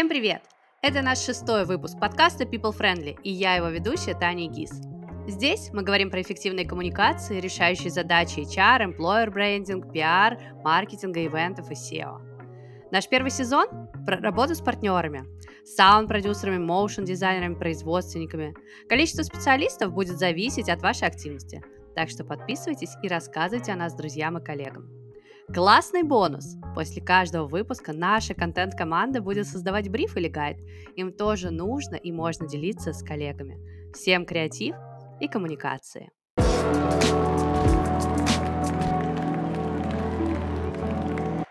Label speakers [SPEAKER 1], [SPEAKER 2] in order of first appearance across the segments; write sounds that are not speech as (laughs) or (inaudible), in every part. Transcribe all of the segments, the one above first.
[SPEAKER 1] Всем привет! Это наш шестой выпуск подкаста People Friendly, и я его ведущая Таня Гиз. Здесь мы говорим про эффективные коммуникации, решающие задачи HR, employer branding, PR, маркетинга, ивентов и SEO. Наш первый сезон про работу с партнерами, саунд-продюсерами, моушен-дизайнерами, производственниками. Количество специалистов будет зависеть от вашей активности, так что подписывайтесь и рассказывайте о нас друзьям и коллегам. Классный бонус! После каждого выпуска наша контент-команда будет создавать бриф или гайд. Им тоже нужно и можно делиться с коллегами. Всем креатив и коммуникации.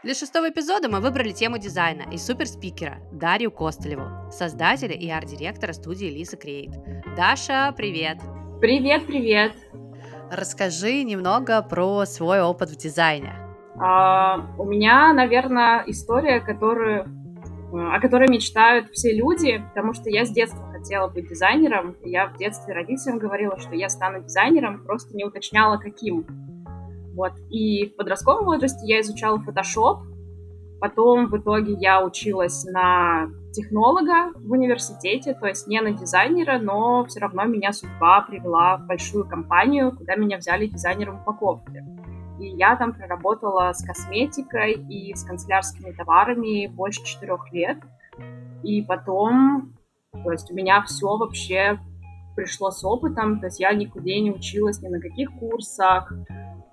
[SPEAKER 1] Для шестого эпизода мы выбрали тему дизайна и суперспикера Дарью Костылеву, создателя и арт-директора студии Лиса Create. Даша, привет!
[SPEAKER 2] Привет, привет!
[SPEAKER 1] Расскажи немного про свой опыт в дизайне.
[SPEAKER 2] А, у меня, наверное, история, которую, о которой мечтают все люди, потому что я с детства хотела быть дизайнером. Я в детстве родителям говорила, что я стану дизайнером, просто не уточняла, каким. Вот. И в подростковом возрасте я изучала Photoshop, Потом в итоге я училась на технолога в университете, то есть не на дизайнера, но все равно меня судьба привела в большую компанию, куда меня взяли дизайнером упаковки. И я там проработала с косметикой и с канцелярскими товарами больше четырех лет. И потом, то есть у меня все вообще пришло с опытом, то есть я никуда не училась ни на каких курсах,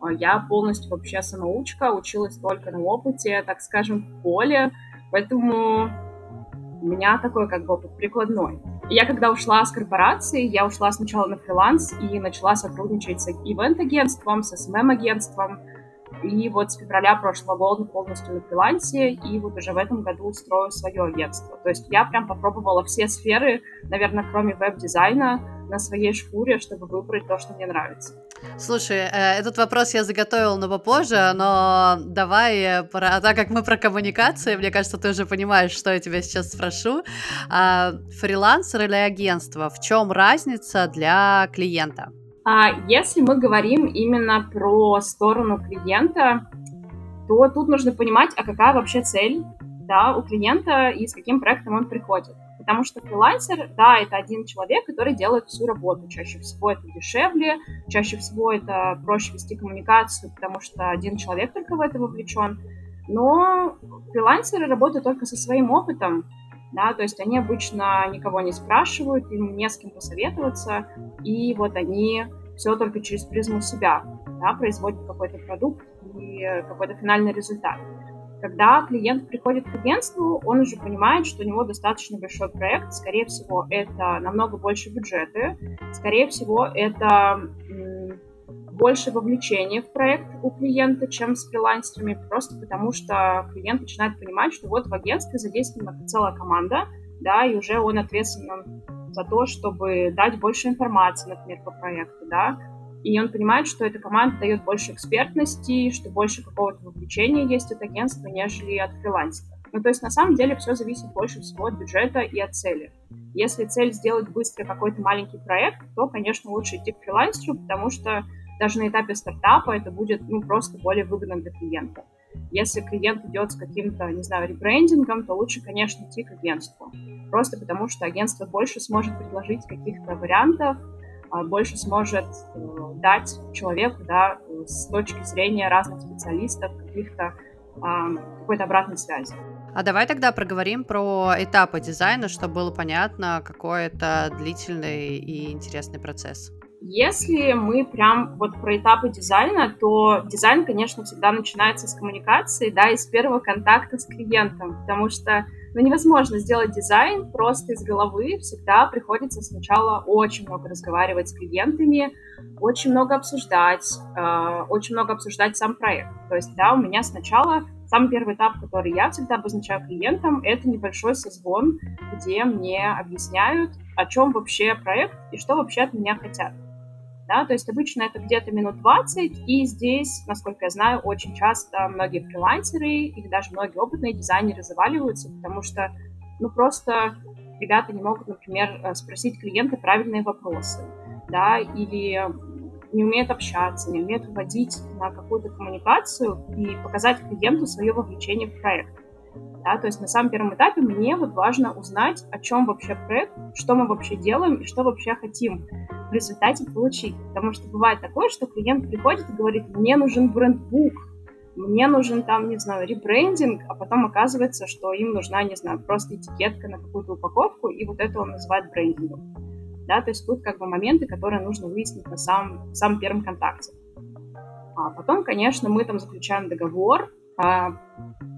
[SPEAKER 2] а я полностью вообще самоучка, училась только на опыте, так скажем, в поле, поэтому у меня такой как бы опыт прикладной. Я когда ушла с корпорации, я ушла сначала на фриланс и начала сотрудничать с ивент-агентством, с СММ-агентством. И вот с февраля прошлого года полностью на фрилансе, и вот уже в этом году устрою свое агентство. То есть я прям попробовала все сферы, наверное, кроме веб-дизайна, на своей шкуре, чтобы выбрать то, что мне нравится.
[SPEAKER 1] Слушай, э, этот вопрос я заготовила на попозже, но давай, э, про... так как мы про коммуникации, мне кажется, ты уже понимаешь, что я тебя сейчас спрошу. А, фрилансер или агентство, в чем разница для клиента?
[SPEAKER 2] А если мы говорим именно про сторону клиента, то тут нужно понимать, а какая вообще цель да, у клиента и с каким проектом он приходит. Потому что фрилансер, да, это один человек, который делает всю работу. Чаще всего это дешевле, чаще всего это проще вести коммуникацию, потому что один человек только в это вовлечен. Но фрилансеры работают только со своим опытом, да, то есть они обычно никого не спрашивают, им не с кем посоветоваться, и вот они все только через призму себя, да, производят какой-то продукт и какой-то финальный результат. Когда клиент приходит к агентству, он уже понимает, что у него достаточно большой проект. Скорее всего, это намного больше бюджеты. Скорее всего, это больше вовлечения в проект у клиента, чем с фрилансерами, просто потому что клиент начинает понимать, что вот в агентстве задействована целая команда, да, и уже он ответственен за то, чтобы дать больше информации, например, по проекту, да, и он понимает, что эта команда дает больше экспертности, что больше какого-то вовлечения есть от агентства, нежели от фрилансера. Ну, то есть, на самом деле, все зависит больше всего от бюджета и от цели. Если цель сделать быстро какой-то маленький проект, то, конечно, лучше идти к фрилансеру, потому что даже на этапе стартапа это будет, ну, просто более выгодно для клиента. Если клиент идет с каким-то, не знаю, ребрендингом, то лучше, конечно, идти к агентству. Просто потому что агентство больше сможет предложить каких-то вариантов, больше сможет э, дать человеку, да, с точки зрения разных специалистов, каких-то какой-то обратной связи.
[SPEAKER 1] А давай тогда проговорим про этапы дизайна, чтобы было понятно, какой это длительный и интересный процесс.
[SPEAKER 2] Если мы прям вот про этапы дизайна, то дизайн, конечно, всегда начинается с коммуникации, да, и с первого контакта с клиентом, потому что ну, невозможно сделать дизайн просто из головы. Всегда приходится сначала очень много разговаривать с клиентами, очень много обсуждать, э, очень много обсуждать сам проект. То есть, да, у меня сначала самый первый этап, который я всегда обозначаю клиентам, это небольшой созвон, где мне объясняют, о чем вообще проект и что вообще от меня хотят да, то есть обычно это где-то минут 20, и здесь, насколько я знаю, очень часто многие фрилансеры и даже многие опытные дизайнеры заваливаются, потому что, ну, просто ребята не могут, например, э, спросить клиента правильные вопросы, да, или не умеют общаться, не умеют вводить на какую-то коммуникацию и показать клиенту свое вовлечение в проект. Да, то есть на самом первом этапе мне вот важно узнать, о чем вообще проект, что мы вообще делаем и что вообще хотим в результате получить. Потому что бывает такое, что клиент приходит и говорит, мне нужен брендбук, мне нужен там, не знаю, ребрендинг, а потом оказывается, что им нужна, не знаю, просто этикетка на какую-то упаковку, и вот это он называет брендингом. Да, то есть тут как бы моменты, которые нужно выяснить на самом, самом первом контакте. А потом, конечно, мы там заключаем договор,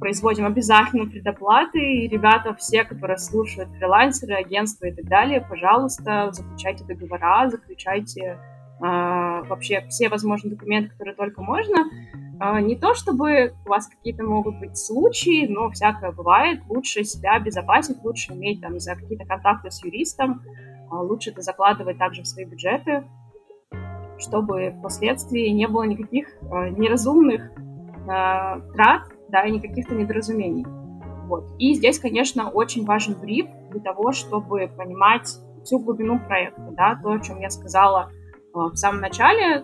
[SPEAKER 2] производим обязательно предоплаты, и ребята, все, которые слушают фрилансеры, агентства и так далее, пожалуйста, заключайте договора, заключайте а, вообще все возможные документы, которые только можно. А, не то, чтобы у вас какие-то могут быть случаи, но всякое бывает. Лучше себя обезопасить, лучше иметь там за какие-то контакты с юристом, а, лучше это закладывать также в свои бюджеты, чтобы впоследствии не было никаких а, неразумных трат, да, и никаких-то недоразумений. Вот. И здесь, конечно, очень важен бриф для того, чтобы понимать всю глубину проекта, да, то, о чем я сказала в самом начале,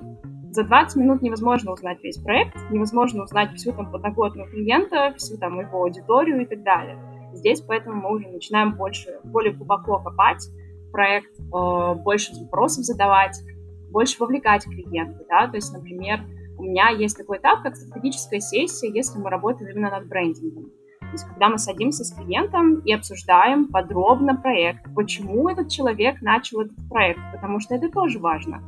[SPEAKER 2] за 20 минут невозможно узнать весь проект, невозможно узнать всю там подноготную клиента, всю там его аудиторию и так далее. Здесь поэтому мы уже начинаем больше, более глубоко копать проект, э, больше вопросов задавать, больше вовлекать клиента, да, то есть, например, у меня есть такой этап, как стратегическая сессия, если мы работаем именно над брендингом. То есть, когда мы садимся с клиентом и обсуждаем подробно проект, почему этот человек начал этот проект, потому что это тоже важно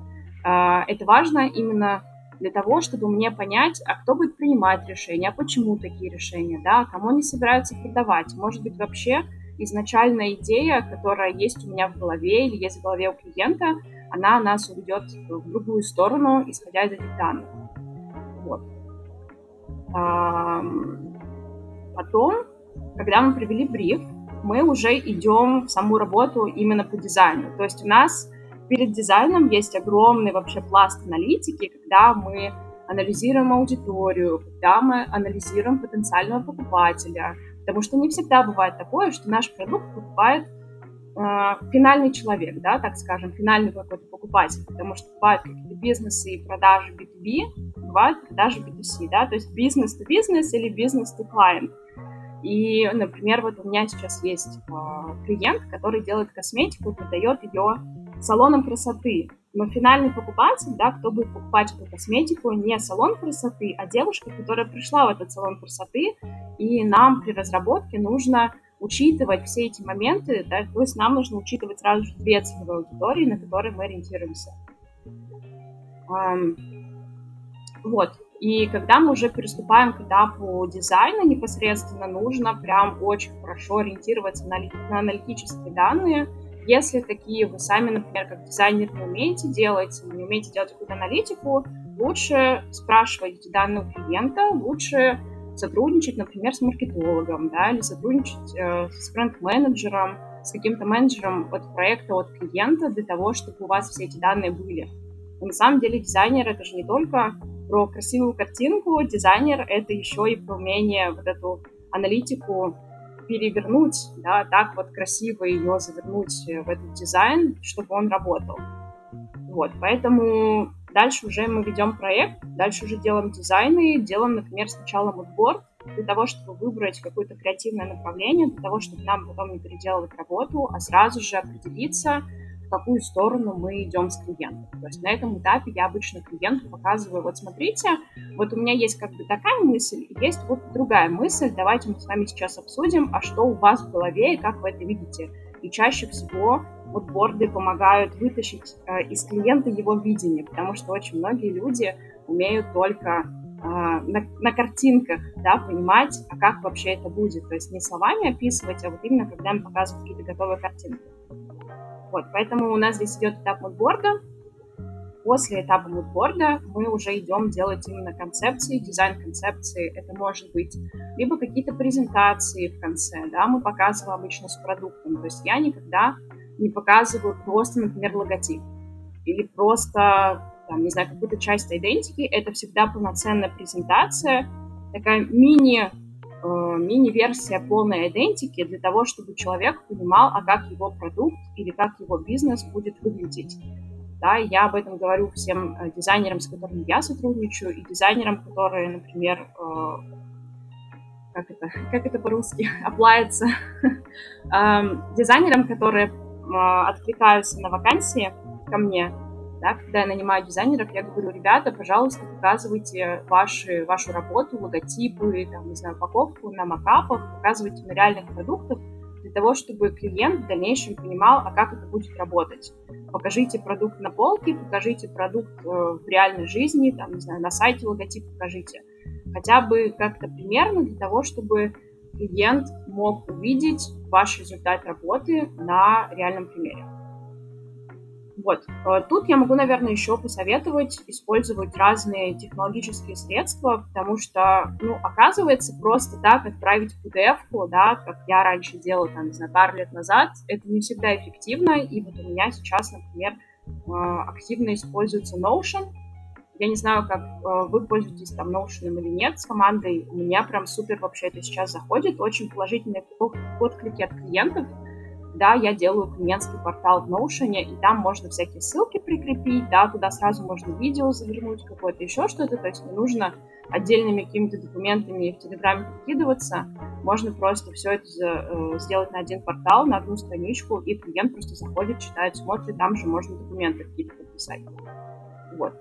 [SPEAKER 2] а, это важно именно для того, чтобы мне понять, а кто будет принимать решения, а почему такие решения, да, кому они собираются продавать. Может быть, вообще изначальная идея, которая есть у меня в голове или есть в голове у клиента, она нас уведет в другую сторону, исходя из этих данных. Вот. Потом, когда мы привели бриф, мы уже идем в саму работу именно по дизайну. То есть у нас перед дизайном есть огромный вообще пласт аналитики, когда мы анализируем аудиторию, когда мы анализируем потенциального покупателя, потому что не всегда бывает такое, что наш продукт покупает финальный человек, да, так скажем, финальный какой-то покупатель, потому что бывают какие-то бизнесы и продажи B2B, бывают продажи B2C, да, то есть бизнес to бизнес или бизнес to client. И, например, вот у меня сейчас есть э, клиент, который делает косметику и продает ее салоном красоты. Но финальный покупатель, да, кто будет покупать эту косметику, не салон красоты, а девушка, которая пришла в этот салон красоты, и нам при разработке нужно учитывать все эти моменты, да, то есть нам нужно учитывать сразу же две целевые аудитории, на которые мы ориентируемся. Вот. И когда мы уже приступаем к этапу дизайна непосредственно, нужно прям очень хорошо ориентироваться на, на аналитические данные, если такие вы сами, например, как дизайнер не умеете делать, не умеете делать какую-то аналитику, лучше спрашивать эти данные у клиента, лучше сотрудничать, например, с маркетологом, да, или сотрудничать э, с бренд-менеджером, с каким-то менеджером от проекта, от клиента, для того, чтобы у вас все эти данные были. Но на самом деле дизайнер — это же не только про красивую картинку, дизайнер — это еще и про умение вот эту аналитику перевернуть, да, так вот красиво ее завернуть в этот дизайн, чтобы он работал. Вот, поэтому дальше уже мы ведем проект, дальше уже делаем дизайны, делаем, например, сначала мудборд, для того, чтобы выбрать какое-то креативное направление, для того, чтобы нам потом не переделывать работу, а сразу же определиться, в какую сторону мы идем с клиентом. То есть на этом этапе я обычно клиенту показываю, вот смотрите, вот у меня есть как бы такая мысль, есть вот другая мысль, давайте мы с вами сейчас обсудим, а что у вас в голове и как вы это видите. И чаще всего вот борды помогают вытащить э, из клиента его видение, потому что очень многие люди умеют только э, на, на картинках, да, понимать, а как вообще это будет. То есть не словами описывать, а вот именно когда им показывают какие-то готовые картинки. Вот, поэтому у нас здесь идет этап мудборда. После этапа мудборда мы уже идем делать именно концепции, дизайн концепции. Это может быть либо какие-то презентации в конце, да, мы показываем обычно с продуктом. То есть я никогда не показываю просто, например, логотип или просто, там, не знаю, какую-то часть идентики. Это всегда полноценная презентация, такая мини Э, мини-версия полной идентики для того, чтобы человек понимал, а как его продукт или как его бизнес будет выглядеть. Да, я об этом говорю всем э, дизайнерам, с которыми я сотрудничаю, и дизайнерам, которые, например, э, как это, (laughs) как это по-русски, (laughs) оплается (laughs) дизайнерам, которые откликаются на вакансии ко мне, да, когда я нанимаю дизайнеров, я говорю, ребята, пожалуйста, показывайте ваши, вашу работу, логотипы, там, не знаю, упаковку на макапах, показывайте на реальных продуктах, для того, чтобы клиент в дальнейшем понимал, а как это будет работать. Покажите продукт на полке, покажите продукт э, в реальной жизни, там, не знаю, на сайте логотип покажите. Хотя бы как-то примерно для того, чтобы клиент мог увидеть ваш результат работы на реальном примере. Вот. Э, тут я могу, наверное, еще посоветовать использовать разные технологические средства, потому что, ну, оказывается, просто так отправить PDF-ку, да, как я раньше делала, там, не знаю, пару лет назад, это не всегда эффективно, и вот у меня сейчас, например, э, активно используется Notion. Я не знаю, как э, вы пользуетесь там Notion или нет с командой. У меня прям супер вообще это сейчас заходит. Очень положительные отклики от клиентов да, я делаю клиентский портал в Notion, и там можно всякие ссылки прикрепить, да, туда сразу можно видео завернуть, какое-то еще что-то, то есть не нужно отдельными какими-то документами в Телеграме прикидываться, можно просто все это э, сделать на один портал, на одну страничку, и клиент просто заходит, читает, смотрит, там же можно документы какие-то подписать. Вот.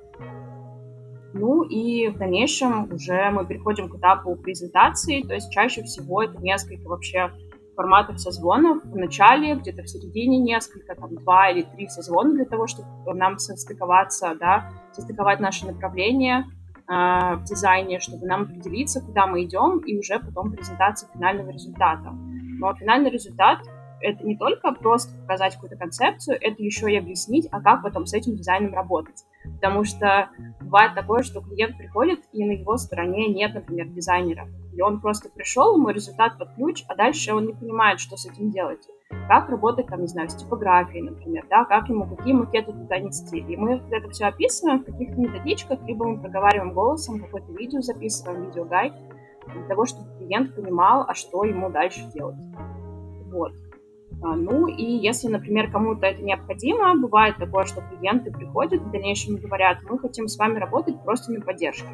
[SPEAKER 2] Ну и в дальнейшем уже мы переходим к этапу презентации, то есть чаще всего это несколько вообще форматов созвонов. В начале, где-то в середине несколько, там, два или три созвона для того, чтобы нам состыковаться, да, состыковать наши направления э, в дизайне, чтобы нам определиться, куда мы идем, и уже потом презентация финального результата. Но финальный результат это не только просто показать какую-то концепцию, это еще и объяснить, а как потом с этим дизайном работать. Потому что бывает такое, что клиент приходит, и на его стороне нет, например, дизайнера. И он просто пришел, ему результат под ключ, а дальше он не понимает, что с этим делать. Как работать, там, не знаю, с типографией, например, да, как ему, какие макеты туда нести. И мы это все описываем в каких-то методичках, либо мы проговариваем голосом, какое-то видео записываем, видеогайд, для того, чтобы клиент понимал, а что ему дальше делать. Вот. А, ну и если, например, кому-то это необходимо, бывает такое, что клиенты приходят в дальнейшем и говорят, мы хотим с вами работать просто на поддержке.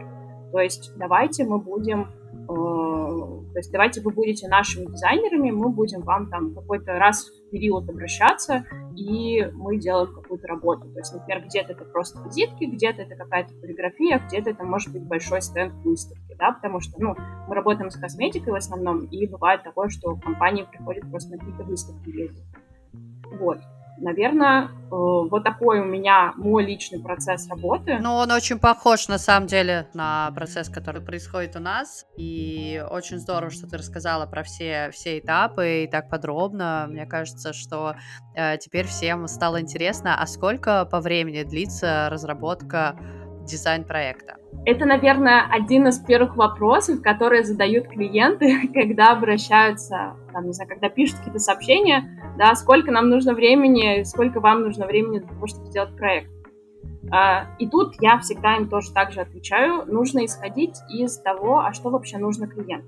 [SPEAKER 2] То есть давайте мы будем Э, то есть давайте вы будете нашими дизайнерами, мы будем вам там какой-то раз период обращаться, и мы делаем какую-то работу. То есть, например, где-то это просто визитки, где-то это какая-то полиграфия, где-то это может быть большой стенд выставки, да, потому что, ну, мы работаем с косметикой в основном, и бывает такое, что компании приходят просто на какие-то выставки ездить. Вот наверное, э, вот такой у меня мой личный процесс работы.
[SPEAKER 1] Ну, он очень похож, на самом деле, на процесс, который происходит у нас. И очень здорово, что ты рассказала про все, все этапы и так подробно. Мне кажется, что э, теперь всем стало интересно, а сколько по времени длится разработка дизайн-проекта?
[SPEAKER 2] Это, наверное, один из первых вопросов, которые задают клиенты, (laughs) когда обращаются, там, не знаю, когда пишут какие-то сообщения, да, сколько нам нужно времени, сколько вам нужно времени для того, чтобы сделать проект. А, и тут я всегда им тоже так же отвечаю, нужно исходить из того, а что вообще нужно клиенту.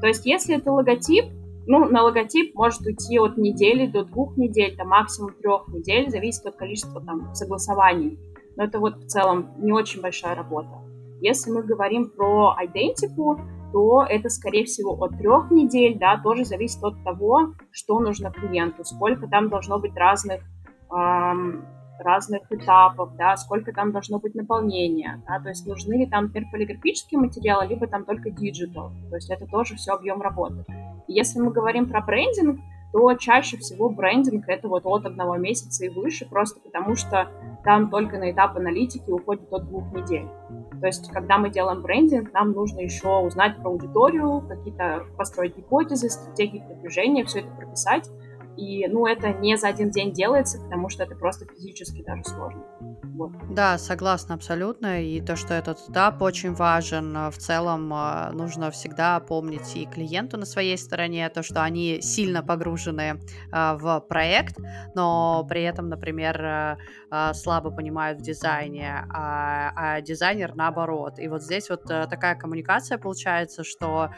[SPEAKER 2] То есть, если это логотип, ну, на логотип может уйти от недели до двух недель, там, максимум трех недель, зависит от количества там согласований. Но это вот в целом не очень большая работа. Если мы говорим про айдентику, то это, скорее всего, от трех недель, да, тоже зависит от того, что нужно клиенту, сколько там должно быть разных, эм, разных этапов, да, сколько там должно быть наполнения, да, то есть нужны ли там, полиграфические материалы, либо там только digital, то есть это тоже все объем работы. Если мы говорим про брендинг, то чаще всего брендинг это вот от одного месяца и выше, просто потому что там только на этап аналитики уходит от двух недель. То есть, когда мы делаем брендинг, нам нужно еще узнать про аудиторию, какие-то построить гипотезы, стратегии продвижения, все это прописать. И, ну, это не за один день делается, потому что это просто физически даже сложно.
[SPEAKER 1] Вот. Да, согласна абсолютно. И то, что этот этап очень важен, в целом а, нужно всегда помнить и клиенту на своей стороне, то, что они сильно погружены а, в проект, но при этом, например, а, слабо понимают в дизайне, а, а дизайнер наоборот. И вот здесь вот такая коммуникация получается, что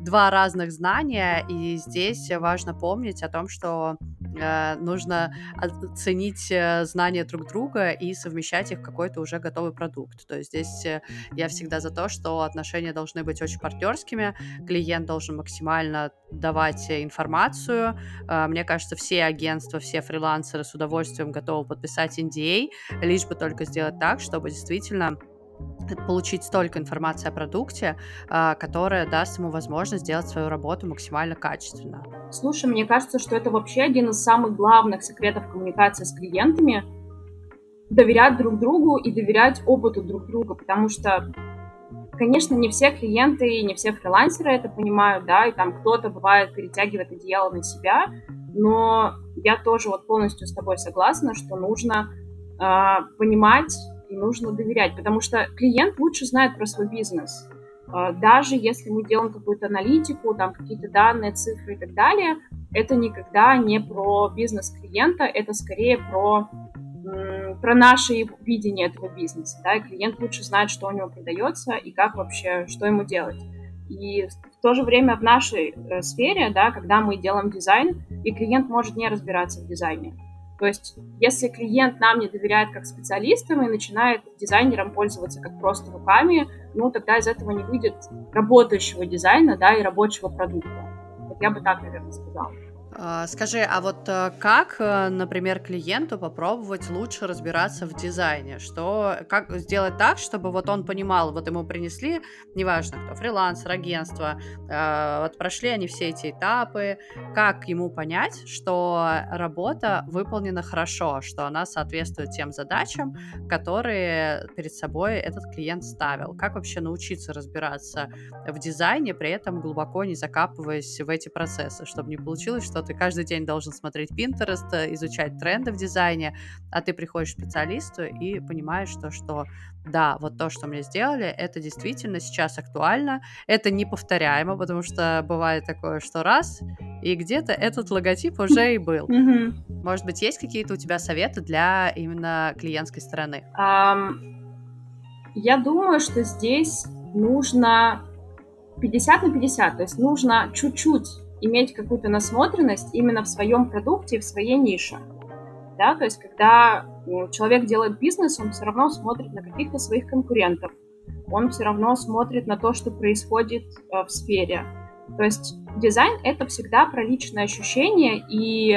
[SPEAKER 1] два разных знания, и здесь важно помнить о том, что э, нужно оценить э, знания друг друга и совмещать их в какой-то уже готовый продукт. То есть здесь э, я всегда за то, что отношения должны быть очень партнерскими, клиент должен максимально давать информацию. Мне кажется, все агентства, все фрилансеры с удовольствием готовы подписать NDA, лишь бы только сделать так, чтобы действительно получить столько информации о продукте, а, которая даст ему возможность сделать свою работу максимально качественно.
[SPEAKER 2] Слушай, мне кажется, что это вообще один из самых главных секретов коммуникации с клиентами — доверять друг другу и доверять опыту друг друга, потому что, конечно, не все клиенты и не все фрилансеры это понимают, да, и там кто-то, бывает, перетягивает одеяло на себя, но я тоже вот полностью с тобой согласна, что нужно э, понимать и нужно доверять, потому что клиент лучше знает про свой бизнес. А, даже если мы делаем какую-то аналитику, там какие-то данные, цифры и так далее, это никогда не про бизнес клиента, это скорее про, про наше видение этого бизнеса. Да? И клиент лучше знает, что у него продается и как вообще, что ему делать. И в то же время в нашей э, сфере, да, когда мы делаем дизайн, и клиент может не разбираться в дизайне, то есть, если клиент нам не доверяет как специалистам и начинает дизайнером пользоваться как просто руками, ну, тогда из этого не выйдет работающего дизайна, да, и рабочего продукта. Вот я бы так, наверное, сказала.
[SPEAKER 1] А, скажи, а вот э, как, э, например, клиенту попробовать лучше разбираться в дизайне? Что, как сделать так, чтобы вот он понимал, вот ему принесли, неважно кто, фрилансер, агентство, э, вот прошли они все эти этапы, как ему понять, что работа выполнена хорошо, что она соответствует тем задачам, которые перед собой этот клиент ставил? Как вообще научиться разбираться в дизайне, при этом глубоко не закапываясь в эти процессы, чтобы не получилось что-то ты каждый день должен смотреть Pinterest, э, изучать тренды в дизайне, а ты приходишь к специалисту и понимаешь, что, что да, вот то, что мне сделали, это действительно сейчас актуально, это неповторяемо, потому что бывает такое, что раз, и где-то этот логотип уже и был. Может быть, есть какие-то у тебя советы для именно клиентской стороны?
[SPEAKER 2] Я думаю, что здесь нужно 50 на 50, то есть нужно чуть-чуть иметь какую-то насмотренность именно в своем продукте и в своей нише. Да, то есть, когда ну, человек делает бизнес, он все равно смотрит на каких-то своих конкурентов, он все равно смотрит на то, что происходит э, в сфере. То есть дизайн — это всегда про личное ощущение, и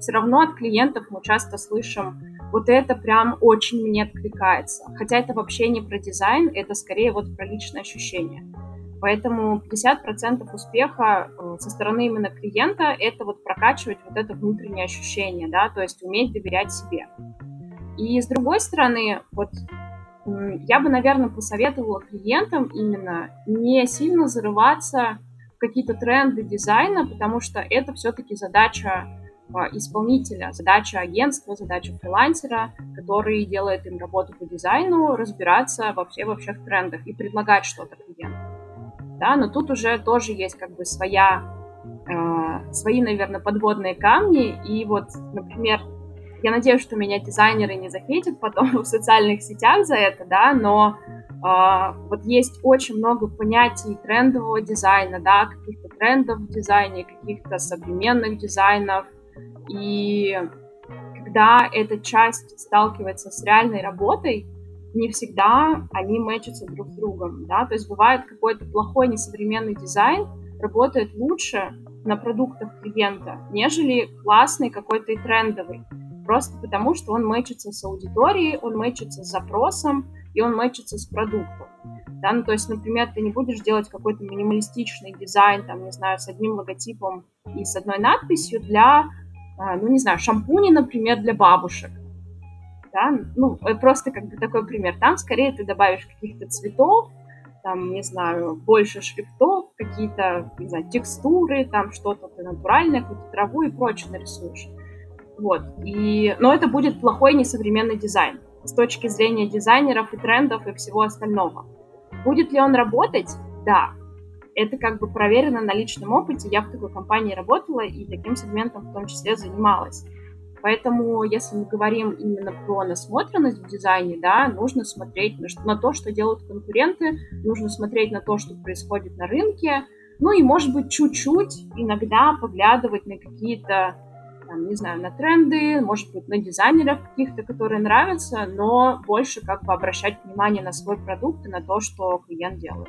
[SPEAKER 2] все равно от клиентов мы часто слышим, вот это прям очень мне откликается. Хотя это вообще не про дизайн, это скорее вот про личное ощущение. Поэтому 50% успеха э, со стороны именно клиента — это вот прокачивать вот это внутреннее ощущение, да, то есть уметь доверять себе. И с другой стороны, вот я бы, наверное, посоветовала клиентам именно не сильно зарываться в какие-то тренды дизайна, потому что это все-таки задача а, исполнителя, задача агентства, задача фрилансера, который делает им работу по дизайну, разбираться во, все, во всех трендах и предлагать что-то клиенту да, но тут уже тоже есть как бы своя, э, свои, наверное, подводные камни, и вот, например, я надеюсь, что меня дизайнеры не захейтят потом (laughs) в социальных сетях за это, да, но э, вот есть очень много понятий трендового дизайна, да, каких-то трендов в дизайне, каких-то современных дизайнов, и когда эта часть сталкивается с реальной работой, не всегда они мэчатся друг с другом, да, то есть бывает какой-то плохой несовременный дизайн работает лучше на продуктах клиента, нежели классный какой-то и трендовый, просто потому что он мэчится с аудиторией, он мэчится с запросом, и он мэчится с продуктом. Да, ну, то есть, например, ты не будешь делать какой-то минималистичный дизайн, там, не знаю, с одним логотипом и с одной надписью для, а, ну, не знаю, шампуни, например, для бабушек да, ну, э, просто как бы такой пример. Там скорее ты добавишь каких-то цветов, там, не знаю, больше шрифтов, какие-то, не знаю, текстуры, там что-то натуральное, какую-то траву и прочее нарисуешь. Вот. И... Но это будет плохой несовременный дизайн с точки зрения дизайнеров и трендов и всего остального. Будет ли он работать? Да. Это как бы проверено на личном опыте. Я в такой компании работала и таким сегментом в том числе занималась. Поэтому, если мы говорим именно про насмотренность в дизайне, да, нужно смотреть на, на то, что делают конкуренты, нужно смотреть на то, что происходит на рынке, ну и, может быть, чуть-чуть иногда поглядывать на какие-то там, не знаю, на тренды, может быть, на дизайнеров каких-то, которые нравятся, но больше как бы обращать внимание на свой продукт и на то, что клиент делает.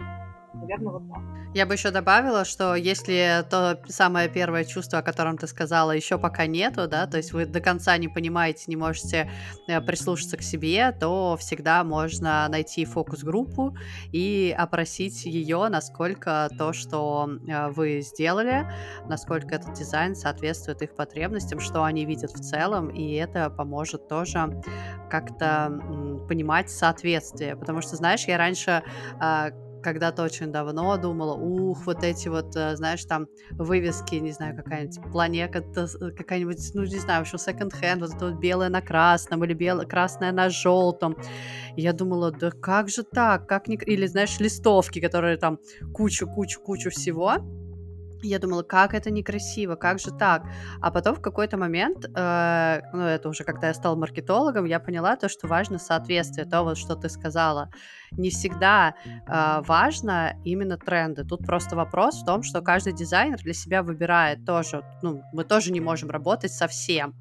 [SPEAKER 2] Наверное, вот так.
[SPEAKER 1] Я бы еще добавила, что если то самое первое чувство, о котором ты сказала, еще пока нету, да, то есть вы до конца не понимаете, не можете э, прислушаться к себе, то всегда можно найти фокус-группу и опросить ее, насколько то, что э, вы сделали, насколько этот дизайн соответствует их потребностям, что они видят в целом, и это поможет тоже как-то понимать соответствие. Потому что, знаешь, я раньше а, когда-то очень давно думала, ух, вот эти вот, э, знаешь, там вывески, не знаю, какая-нибудь планета, какая-нибудь, ну, не знаю, вообще секонд-хенд, вот это вот белое на красном или белое, красное на желтом. И я думала, да как же так, как не... Или, знаешь, листовки, которые там кучу-кучу-кучу всего. Я думала, как это некрасиво, как же так? А потом в какой-то момент, э, ну это уже когда я стала маркетологом, я поняла то, что важно соответствие, то вот, что ты сказала. Не всегда э, важно именно тренды. Тут просто вопрос в том, что каждый дизайнер для себя выбирает тоже, ну, мы тоже не можем работать со всем.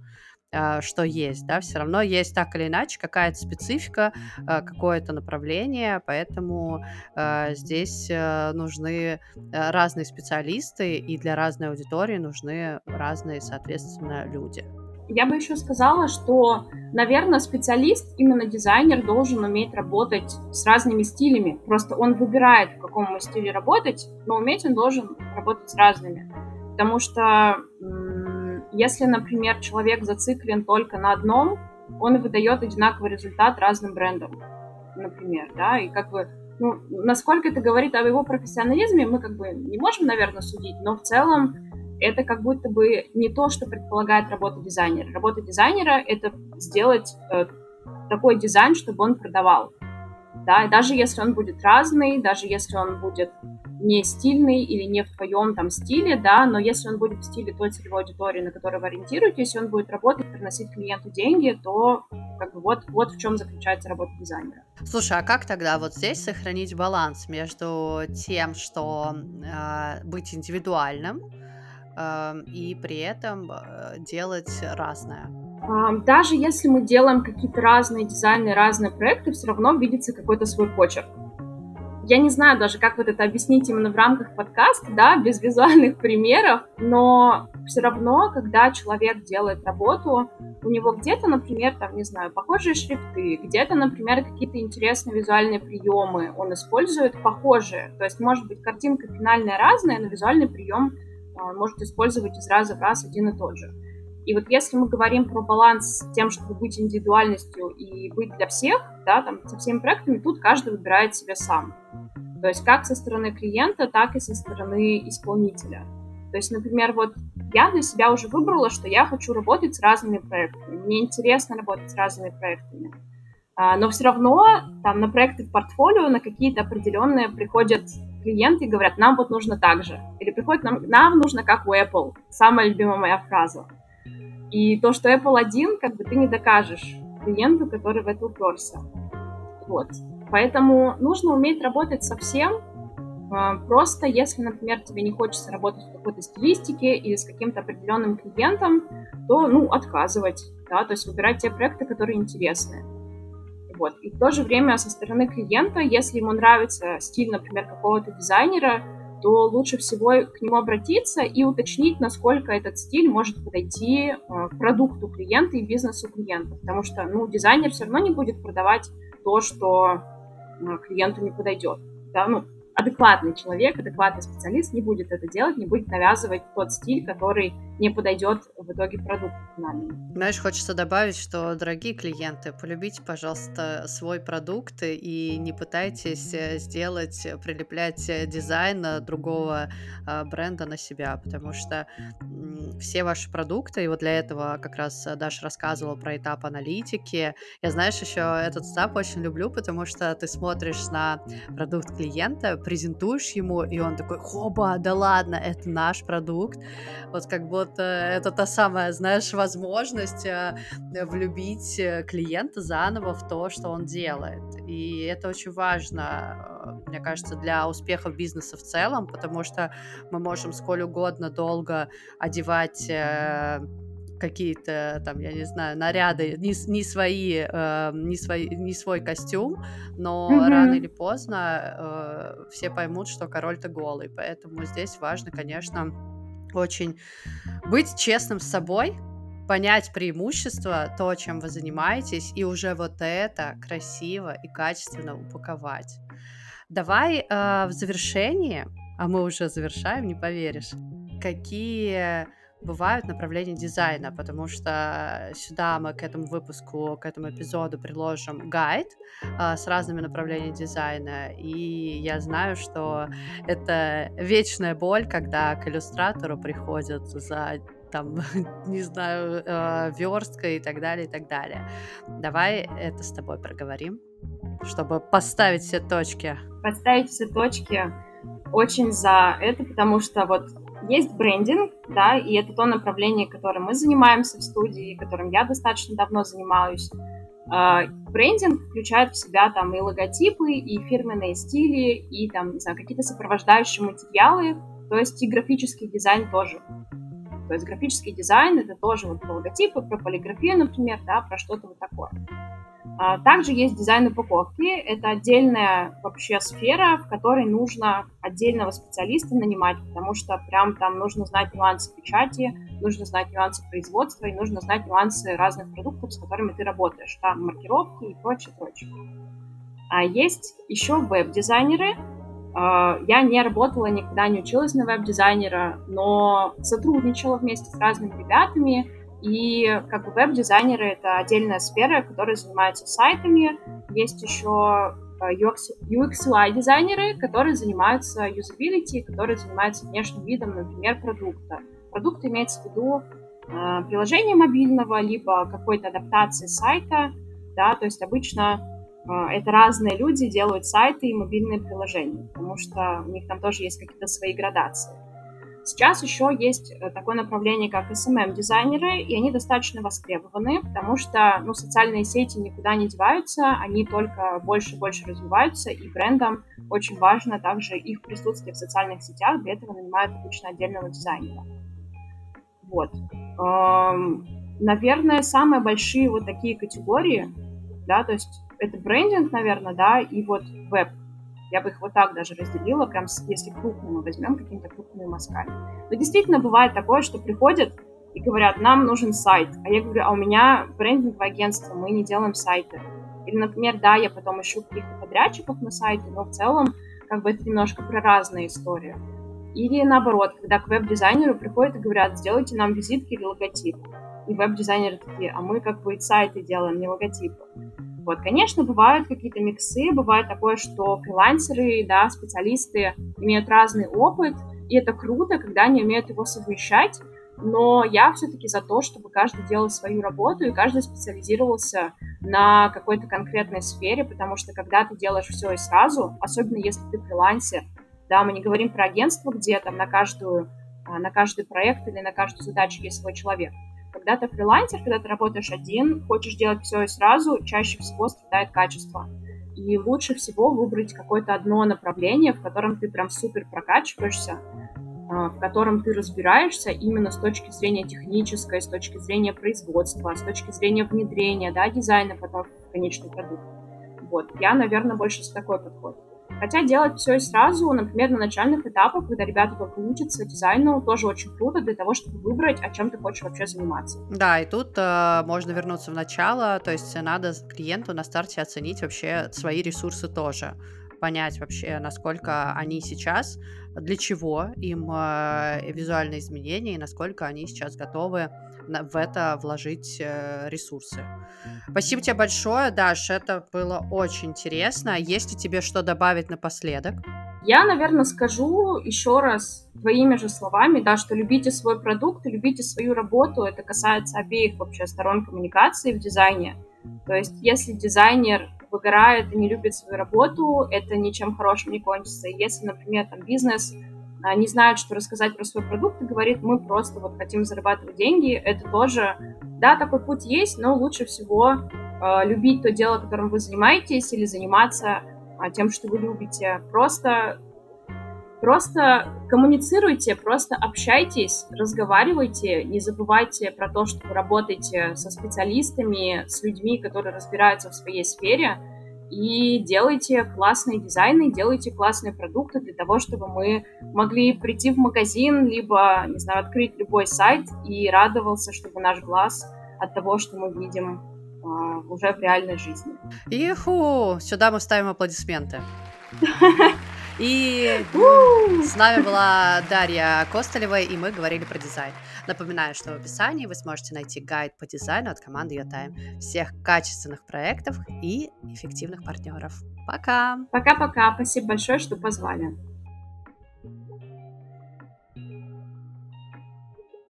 [SPEAKER 1] А, что есть, да, все равно есть так или иначе какая-то специфика, а, какое-то направление, поэтому а, здесь э, нужны э, разные специалисты, и для разной аудитории нужны разные, соответственно, люди.
[SPEAKER 2] Я бы еще сказала, что, наверное, специалист, именно дизайнер, должен уметь работать с разными стилями. Просто он выбирает, в каком стиле работать, но уметь он должен работать с разными. Потому что если, например, человек зациклен только на одном, он выдает одинаковый результат разным брендам, например, да, и как бы, ну, насколько это говорит о его профессионализме, мы как бы не можем, наверное, судить, но в целом это как будто бы не то, что предполагает работа дизайнера. Работа дизайнера — это сделать э, такой дизайн, чтобы он продавал да, даже если он будет разный, даже если он будет не стильный или не в твоем там стиле, да, но если он будет в стиле той целевой аудитории, на которую вы ориентируетесь, он будет работать, приносить клиенту деньги, то как бы вот, вот в чем заключается работа дизайнера.
[SPEAKER 1] Слушай, а как тогда вот здесь сохранить баланс между тем, что э, быть индивидуальным и при этом э, делать разное?
[SPEAKER 2] даже если мы делаем какие-то разные дизайны, разные проекты, все равно видится какой-то свой почерк. Я не знаю даже, как вот это объяснить именно в рамках подкаста, да, (laughs) без визуальных примеров, но все равно, когда человек делает работу, у него где-то, например, там, не знаю, похожие шрифты, где-то, например, какие-то интересные визуальные приемы он использует похожие. То есть, может быть, картинка финальная разная, но визуальный прием может использовать из раза в раз один и тот же. И вот если мы говорим про баланс с тем, чтобы быть индивидуальностью и быть для всех, да, там, со всеми проектами, тут каждый выбирает себя сам. То есть как со стороны клиента, так и со стороны исполнителя. То есть, например, вот я для себя уже выбрала, что я хочу работать с разными проектами. Мне интересно работать с разными проектами. А, но все равно там на проекты в портфолио, на какие-то определенные приходят клиенты и говорят, нам вот нужно так же. Или приходят, нам, нам нужно как у Apple. Самая любимая моя фраза. И то, что Apple один, как бы ты не докажешь клиенту, который в это уперся. Вот. Поэтому нужно уметь работать со всем. А, просто если, например, тебе не хочется работать в какой-то стилистике или с каким-то определенным клиентом, то, ну, отказывать, да, то есть выбирать те проекты, которые интересны. Вот. И в то же время со стороны клиента, если ему нравится стиль, например, какого-то дизайнера, то лучше всего к нему обратиться и уточнить, насколько этот стиль может подойти э, к продукту клиента и бизнесу клиента. Потому что ну, дизайнер все равно не будет продавать то, что э, клиенту не подойдет. Да? Ну, адекватный человек, адекватный специалист не будет это делать, не будет навязывать тот стиль, который не подойдет в итоге продукту финальному.
[SPEAKER 1] Знаешь, хочется добавить, что, дорогие клиенты, полюбите, пожалуйста, свой продукт и не пытайтесь э, сделать, прилеплять дизайн другого бренда на себя, потому что все ваши продукты, и вот для этого как раз Даша рассказывала про этап аналитики. Я, знаешь, еще этот этап очень люблю, потому что ты смотришь на продукт клиента, презентуешь ему, и он такой, хоба, да ладно, это наш продукт. Вот как будто это та самая, знаешь, возможность э, влюбить э, клиента заново в то, что он делает. И это очень важно, э, мне кажется, для успеха бизнеса в целом, потому что мы можем сколь угодно долго одевать какие-то там, я не знаю, наряды, не, не свои, э, не свои, не свой костюм, но mm-hmm. рано или поздно э, все поймут, что король-то голый, поэтому здесь важно, конечно, очень быть честным с собой, понять преимущества, то, чем вы занимаетесь, и уже вот это красиво и качественно упаковать. Давай э, в завершении, а мы уже завершаем, не поверишь, какие бывают направления дизайна, потому что сюда мы к этому выпуску, к этому эпизоду приложим гайд э, с разными направлениями дизайна, и я знаю, что это вечная боль, когда к иллюстратору приходят за там, (laughs) не знаю, э, верстка и так далее, и так далее. Давай это с тобой проговорим, чтобы поставить все точки.
[SPEAKER 2] Поставить все точки очень за это, потому что вот есть брендинг, да, и это то направление, которым мы занимаемся в студии, которым я достаточно давно занимаюсь. Uh, брендинг включает в себя там и логотипы, и фирменные стили, и там, не знаю, какие-то сопровождающие материалы, то есть и графический дизайн тоже. То есть графический дизайн это тоже вот про логотипы, про полиграфию, например, да, про что-то вот такое. А, также есть дизайн упаковки. Это отдельная вообще сфера, в которой нужно отдельного специалиста нанимать, потому что прям там нужно знать нюансы печати, нужно знать нюансы производства и нужно знать нюансы разных продуктов, с которыми ты работаешь, там маркировки и прочее, прочее. А есть еще веб-дизайнеры, а, я не работала, никогда не училась на веб-дизайнера, но сотрудничала вместе с разными ребятами, и как бы веб-дизайнеры — это отдельная сфера, которая занимается сайтами. Есть еще UX, UX-UI-дизайнеры, которые занимаются юзабилити, которые занимаются внешним видом, например, продукта. Продукт имеется в виду э, приложение мобильного, либо какой-то адаптации сайта, да, то есть обычно а, это разные люди делают сайты и мобильные приложения, потому что у них там тоже есть какие-то свои градации. Сейчас еще есть э, такое направление, как SMM-дизайнеры, и они достаточно востребованы, потому что ну, социальные сети никуда не деваются, они только больше и больше развиваются, и брендам очень важно также их присутствие в социальных сетях, для этого нанимают обычно отдельного дизайнера. Вот. Наверное, самые большие вот такие категории, да, то есть это брендинг, наверное, да, и вот веб. Я бы их вот так даже разделила, прям если крупно мы возьмем какими-то крупными мазками. Но действительно бывает такое, что приходят и говорят, нам нужен сайт. А я говорю, а у меня брендинговое агентство, мы не делаем сайты. Или, например, да, я потом ищу каких-то подрядчиков на сайте, но в целом как бы это немножко про разные истории. Или наоборот, когда к веб-дизайнеру приходят и говорят, сделайте нам визитки или логотип. И веб-дизайнеры такие, а мы как бы сайты делаем, не логотипы. Вот, конечно, бывают какие-то миксы, бывает такое, что фрилансеры, да, специалисты имеют разный опыт, и это круто, когда они умеют его совмещать, но я все-таки за то, чтобы каждый делал свою работу, и каждый специализировался на какой-то конкретной сфере, потому что когда ты делаешь все и сразу, особенно если ты фрилансер, да, мы не говорим про агентство, где там на каждую а, на каждый проект или на каждую задачу есть свой человек. Когда ты фрилансер, когда ты работаешь один, хочешь делать все и сразу, чаще всего страдает качество. И лучше всего выбрать какое-то одно направление, в котором ты прям супер прокачиваешься, а, в котором ты разбираешься именно с точки зрения технической, с точки зрения производства, с точки зрения внедрения, да, дизайна потом в конечный продукт. Вот, я, наверное, больше с такой подход. Хотя делать все и сразу, например, на начальных этапах, когда ребята только учатся дизайну, тоже очень круто для того, чтобы выбрать, о чем ты хочешь вообще заниматься.
[SPEAKER 1] Да, и тут э, можно вернуться в начало, то есть надо клиенту на старте оценить вообще свои ресурсы тоже понять вообще, насколько они сейчас, для чего им э, визуальные изменения и насколько они сейчас готовы в это вложить э, ресурсы. Спасибо тебе большое, Даш, это было очень интересно. Есть ли тебе что добавить напоследок?
[SPEAKER 2] Я, наверное, скажу еще раз твоими же словами, да, что любите свой продукт, любите свою работу. Это касается обеих вообще сторон коммуникации в дизайне. То есть, если дизайнер выгорает и не любит свою работу, это ничем хорошим не кончится. Если, например, там бизнес не знает, что рассказать про свой продукт и говорит, мы просто вот хотим зарабатывать деньги, это тоже, да, такой путь есть, но лучше всего э, любить то дело, которым вы занимаетесь, или заниматься э, тем, что вы любите. Просто, просто коммуницируйте, просто общайтесь, разговаривайте, не забывайте про то, что вы работаете со специалистами, с людьми, которые разбираются в своей сфере, и делайте классные дизайны, делайте классные продукты для того, чтобы мы могли прийти в магазин, либо, не знаю, открыть любой сайт и радовался, чтобы наш глаз от того, что мы видим а, уже в реальной жизни.
[SPEAKER 1] Иху! Сюда мы ставим аплодисменты. (laughs) И с нами была Дарья Костолева, и мы говорили про дизайн. Напоминаю, что в описании вы сможете найти гайд по дизайну от команды YoTime, всех качественных проектов и эффективных партнеров. Пока!
[SPEAKER 2] Пока-пока! Спасибо большое, что позвали.